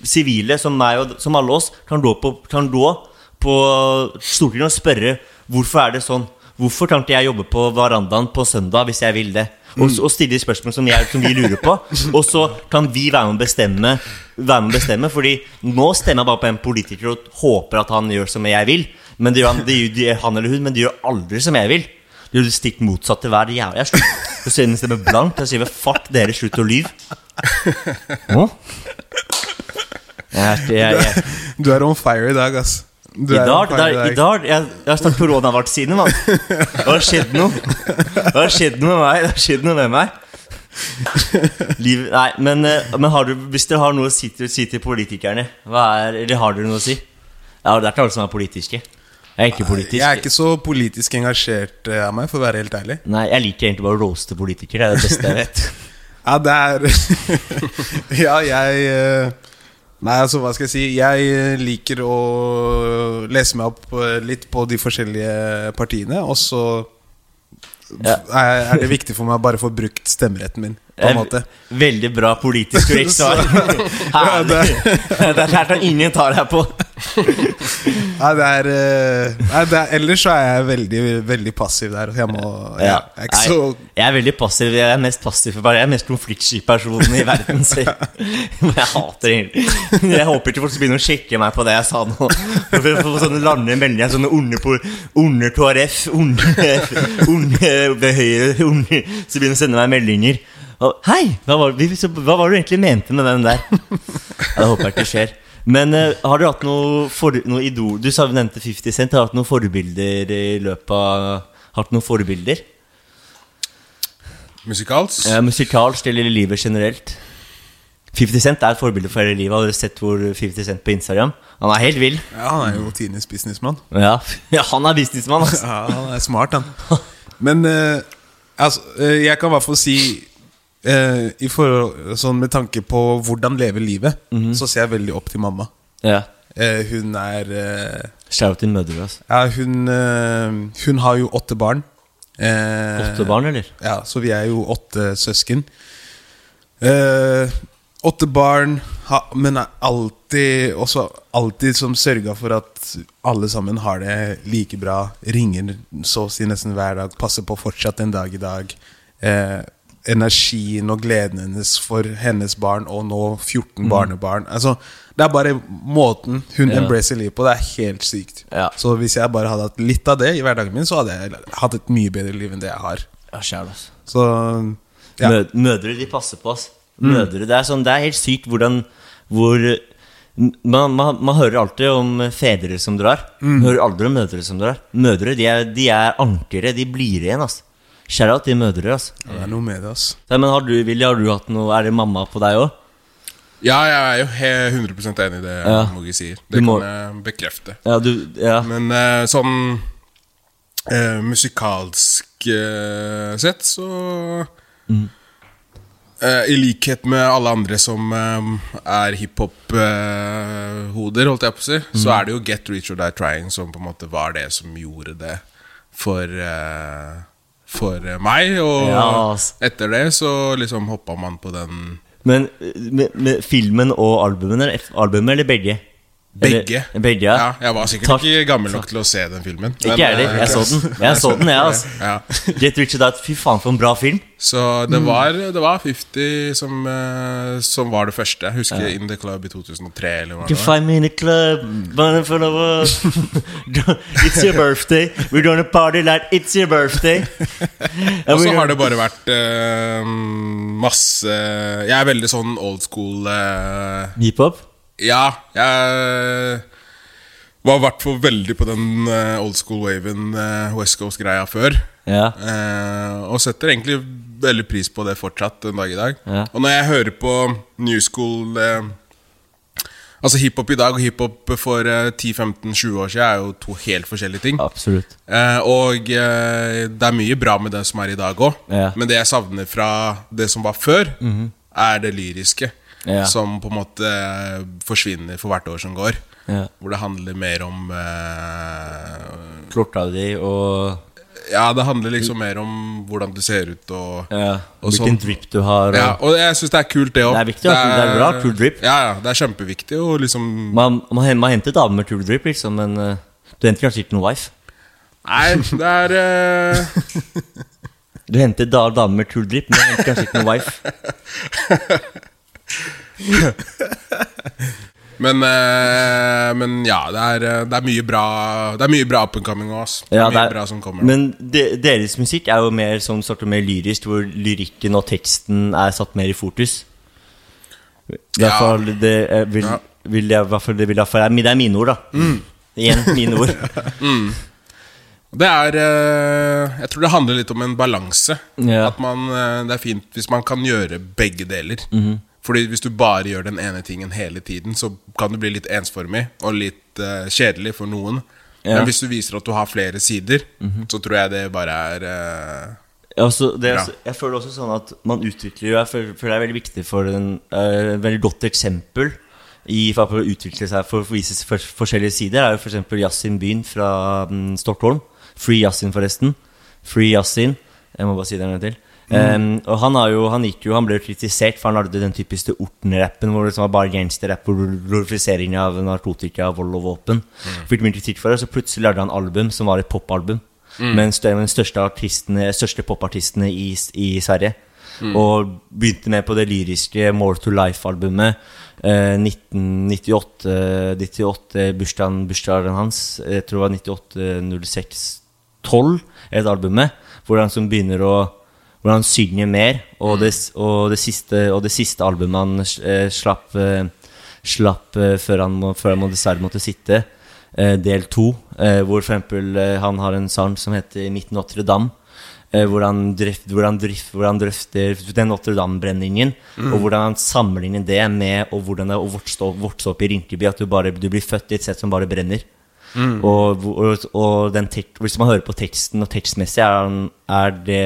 sivile som meg og som alle oss Kan gå på, kan gå på Stortinget og spørre Hvorfor er det sånn Hvorfor kan ikke jeg jobbe på verandaen på søndag hvis jeg vil det? Og, og stille spørsmål som, jeg, som vi lurer på. Og så kan vi være med å bestemme, være med å bestemme Fordi nå stemmer jeg bare på en politiker og håper at han gjør som jeg vil. Men det gjør han, det gjør, han eller hun, men de gjør aldri som jeg vil. De gjør det stikk motsatte hver jævla Jeg slutter å sende stemme blankt. Jeg sier fuck dere, slutt å lyve. Nå? Jeg, jeg, jeg, Du er on fire i dag, ass. I dag, on fire det er- i dag Jeg, jeg har snart koronavaksine, mann. Det har skjedd noe. Det har skjedd noe med meg. Det har skjedd noe med meg. Liv, nei, men, eh, men har du, hvis dere har noe å si til, si til politikerne, er, eller har dere noe å si? Ja, Det er ikke alle som er politiske. Jeg er ikke politisk. Jeg er ikke så politisk engasjert eh, av meg, for å være helt ærlig. Nei, jeg liker egentlig bare å roaste politikere. Det er det beste jeg vet. Ja, det er Ja, jeg eh, Nei, altså, hva skal jeg si? Jeg eh, liker å lese meg opp eh, litt på de forskjellige partiene, og så Ja. er er det viktig for meg å bare få brukt stemmeretten min, på en måte. Veldig bra politisk korrekt svar. Herlig. Det er klart at ingen tar deg på. Nei, det er, eh, nei, det er Ellers så er jeg veldig, veldig passiv der. Jeg må ja, Jeg er ikke Nei, jeg er veldig passiv. Jeg er mest passiv. Jeg er mest konfliktsky personen i verden. Så jeg, men jeg hater det. Jeg håper ikke folk skal begynne å sjekke meg på det jeg sa nå. For, sånne lande meldinger, sånne onde, på- onde KrF, onde, onde onde Høyre, onde Så begynner å sende meg meldinger. Hei! Hva var, vi- så- hva var det du egentlig mente med den der? Ja, det håper jeg ikke skjer. Men uh, har du hatt noe, for, noe idol Du sa vi nevnte 50 Cent. Har du hatt noen forbilder i løpet av Hatt noen forbilder? Musikalsk? Ja, musikalsk eller i livet generelt? 50 Cent er et forbilde for hele livet. Har dere sett hvor 50 Cent på Instagram? Han er helt vill. Ja, han er jo tidenes businessmann. Ja, ja han er businessmann. Altså. Ja, han er smart, han. Men uh, altså, eh, jeg kan i hvert fall si eh, i forhold, sånn Med tanke på hvordan leve livet, så ser jeg veldig opp til mamma. Ja. Eh, hun er eh, Shout til mødre. Altså. Ja, hun, eh, hun har jo åtte barn. Eh, Åtte barn, eller? Ja, så vi er jo åtte søsken. Eh, åtte barn, ha, men er alltid også alltid som sørga for at alle sammen har det like bra. Ringer så å si nesten hver dag. Passer på fortsatt en dag i dag. Eh, energien og gleden hennes for hennes barn og nå 14 Mm. barnebarn. Altså, det er bare måten hun Ja. embracer livet på. Det er helt sykt. Ja. Så hvis jeg bare hadde hatt litt av det i hverdagen min, så hadde jeg hatt et mye bedre liv enn det jeg har. Ja, kjære, altså. Så ja. Mødre, de passer på oss. Mm. Det er, sånn, det er helt sykt hvordan hvor man, man, man hører alltid om fedre som drar. Mm. Man hører aldri om mødre som drar. Mødre de er, de er artigere. De blir igjen. Altså. Shout-out til mødre. Altså. Det er noe med det, ass. Nei, men har du, Willy, har du hatt noe Er det mamma på deg òg? Ja, jeg er jo 100% enig i det Ja. Mogi sier. Det må- kan jeg bekrefte. Ja, du, ja. Men uh, sånn uh, musikalsk uh, sett, så Mm. I likhet med alle andre som er hiphop-hoder, holdt jeg på å si, så Mm. er det jo Get Rich or Die Trying som på en måte var det som gjorde det for For eh, meg. Og Ja, etter det så liksom hoppa man på den Men med, med filmen og albumen, eller, albumet, eller begge? Begge. Eller, begge ja. Ja, jeg var sikkert Takk. ikke gammel nok til å se den filmen. Ikke jeg heller. eh, Jeg så den. Jeg så den, jeg, altså. Ja. Get Rich or Die Fy faen, for en bra film. Så det Mm. var, det var 50 som, eh, som var det første. Jeg husker Ja. In The Club i 2003. Eller hva You det var. find me in the club, it's your birthday. We're gonna party like it's your birthday. Og så har det bare vært uh, masse Jeg er veldig sånn old school uh, Hiphop? Ja, jeg var i hvert fall veldig på den eh, old school waven, eh, West Coast-greia før. Ja. Eh, og setter egentlig veldig pris på det fortsatt den dag i dag. Ja. Og når jeg hører på new school eh, Altså hiphop i dag og hiphop for eh, 10-15-20 år siden er jo to helt forskjellige ting. Absolutt. Eh, og det er mye bra med det som er i dag òg. Ja. Men det jeg savner fra det som var før, Mhm. er det lyriske. Ja. Som på en måte forsvinner for hvert år som går. Ja. Hvor det handler mer om eh, Klorta di og Ja, det handler liksom mer om hvordan du ser ut og, Ja, og hvilken drip du har, og- Ja, og jeg syns det er kult, det òg. Det er viktig, altså. Det er bra, cool drip. Ja, ja, det er kjempeviktig å liksom Man, man, man henter damer med cool drip, liksom, men uh, du henter kanskje ikke noen wife. Nei, det er uh... Du henter da, damer med cool drip, men du henter kanskje ikke noen wife. Men, eh, men ja, det er, eh, det er mye bra Det er mye bra up and coming òg. Er Ja, det er- bra som kommer. nå. Men de, deres musikk er jo mer sånn sort of mer lyrisk, hvor lyrikken og teksten er satt mer i fokus. I hvert Ja. fall det eh, vil, Ja. vil jeg, i hvert fall, det vil jeg, for det er mine ord, da. Mm. Igjen mine ord. Mm. Det er eh, Jeg tror det handler litt om en balanse. Ja. At man, eh, Det er fint hvis man kan gjøre begge deler. Fordi hvis du bare gjør den ene tingen hele tiden, så kan det bli litt ensformig og litt uh, kjedelig for noen. Ja. Men hvis du viser at du har flere sider, Mhm. så tror jeg det bare er uh, Ja, det, Bra. jeg føler også sånn at man utvikler jo Jeg føler, føler det er veldig viktig for en uh, veldig godt eksempel i, for å utvikle seg for å vise for, forskjellige sider. er jo f.eks. Yasin Byen fra um, Stockholm. Free Yasin, forresten. Free Yasin. Jeg må bare si det en gang til. Mm. Um, og han, har jo, han, gikk jo, han ble jo kritisert, for han lagde den typiske Orten-rappen hvor det liksom var bare gangsterrapp og glorifisering av narkotika, vold og våpen. Fikk mye kritikk for det, så plutselig lagde han album som var et popalbum. Mm. Med de den største, største popartistene i, i Sverige. Mm. Og begynte med på det lyriske More to Life-albumet. Eh, 1998, 98 bursdagen, bursdagen hans. Jeg tror det var 98-06-12, et albumet. Hvor han som begynner å Hvor han synger mer. Og det, og det, siste, og det siste albumet han eh, slapp, eh, slapp eh, før, han må, før han dessverre måtte sitte. Del to, hvor for eksempel han har en sang som heter 'Mitt Notre-Dame'. Hvor han, drift, hvor, han drøft, hvor han drøfter den Notre-Dame-brenningen. Mm. Og hvordan han sammenligner det med og hvordan det er å vokse vokse opp i Rinkeby. At du, bare, du blir født i et sett som bare brenner. Mm. Og, og, og den tek, hvis man hører på teksten, og tekstmessig er, er det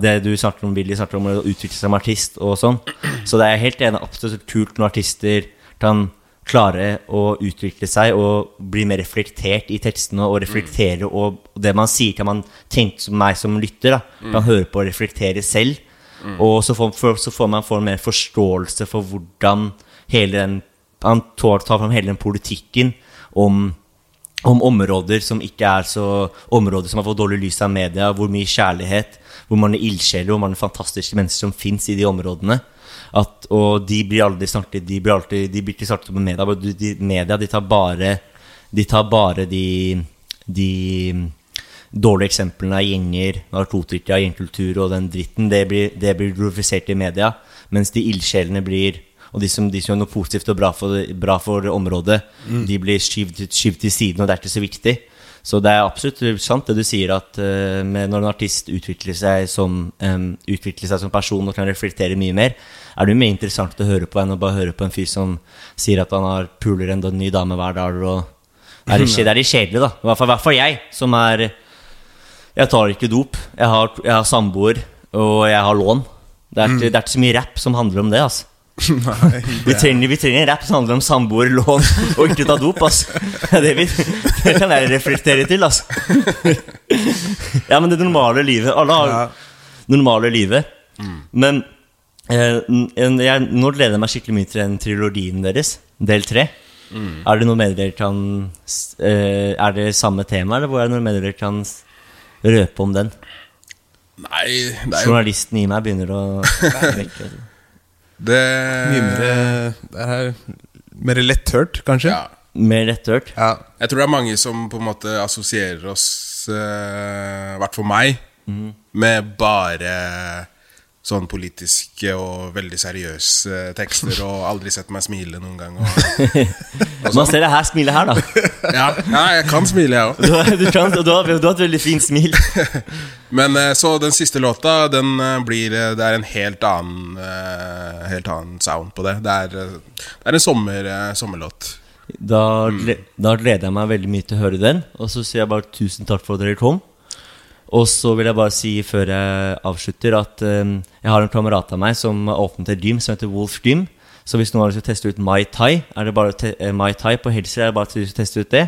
det du snakker om, Willy snakker om å utvikle seg som artist og sånn. Så det er jeg helt enig absolutt kult når artister kan klare å utvikle seg og bli mer reflektert i tekstene og reflektere og det man sier til man tenkte som meg som lytter, da, Mm. kan høre på og reflektere selv. Mm. Og så får, så får man En mer forståelse for hvordan hele den Han tar fram hele den politikken om om områder som ikke er så Områder som har fått dårlig lys av media, hvor mye kjærlighet, hvor mange ildsjeler, hvor mange fantastiske mennesker som fins i de områdene. At, og de blir aldri snakket De blir, alltid, de blir ikke snakket om i media. De, de, media de tar bare De tar bare de, de dårlige eksemplene av gjenger, narkotika, gjengkultur og den dritten. Det blir, det blir glorifisert i media. Mens de ildsjelene blir og de som, de som gjør noe positivt og bra for, bra for området, Mm. de blir skyvd, skyvd til siden, og det er ikke så viktig. Så det er absolutt sant det du sier, at uh, med, når en artist utvikler seg, som, um, utvikler seg som person og kan reflektere mye mer, er det jo mer interessant å høre på enn å bare høre på en fyr som sier at han har puler en ny dame hver dag. Og er det, det er litt kjedelig, da. I hvert fall, i hvert fall jeg, som er Jeg tar ikke dop. Jeg har, jeg har samboer, og jeg har lån. Det er, ikke, det er ikke så mye rapp som handler om det, altså. Vi, trenger, vi trenger en rapp som handler om samboer, lån og ikke ta dop. Ass. Det, vi, det kan jeg reflektere til. Ass. Ja, men det normale livet Alle har normale livet. Men eh, jeg, nå gleder jeg meg skikkelig mye til den trilogien deres, del tre. Mm. Er det noe mer dere kan eh, Er det samme tema, eller hvor er det noe mer dere kan røpe om den? Nei, jo Journalisten i meg begynner å vekke Det Mye mer Det er mer letthørt, kanskje? Ja. Mer letthørt? Ja. Jeg tror det er mange som på en måte assosierer oss, i uh, hvert fall meg, mm. med bare sånn politiske og veldig seriøse tekster, og aldri sett meg smile noen gang. Og, og Man ser det her smilet her, da. ja, ja, jeg kan smile, jeg Du, òg. du, kan, du, har, du har et veldig fint smil. Men eh, så den siste låta, den eh, blir eh, Det er en helt annen Helt annen sound på det. Det er, det er en sommer, sommerlåt. Da, mm. da gleder jeg meg veldig mye til å høre den. Og så sier jeg bare tusen takk for at dere kom. Og så vil jeg bare si før jeg avslutter, at eh, jeg har en kamerat av meg som har åpnet et gym som heter Wolf Gym. Så hvis noen har lyst til å teste ut Mai Tai, er det bare te eh, Mai Tai på Helser, er det bare til å teste ut det.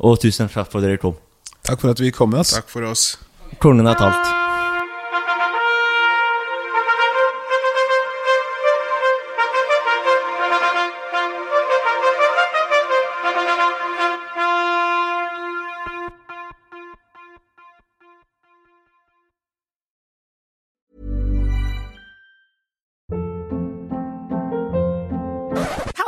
Og tusen takk for at dere kom. Takk for at vi kom med oss. Takk for oss. Kronen er talt.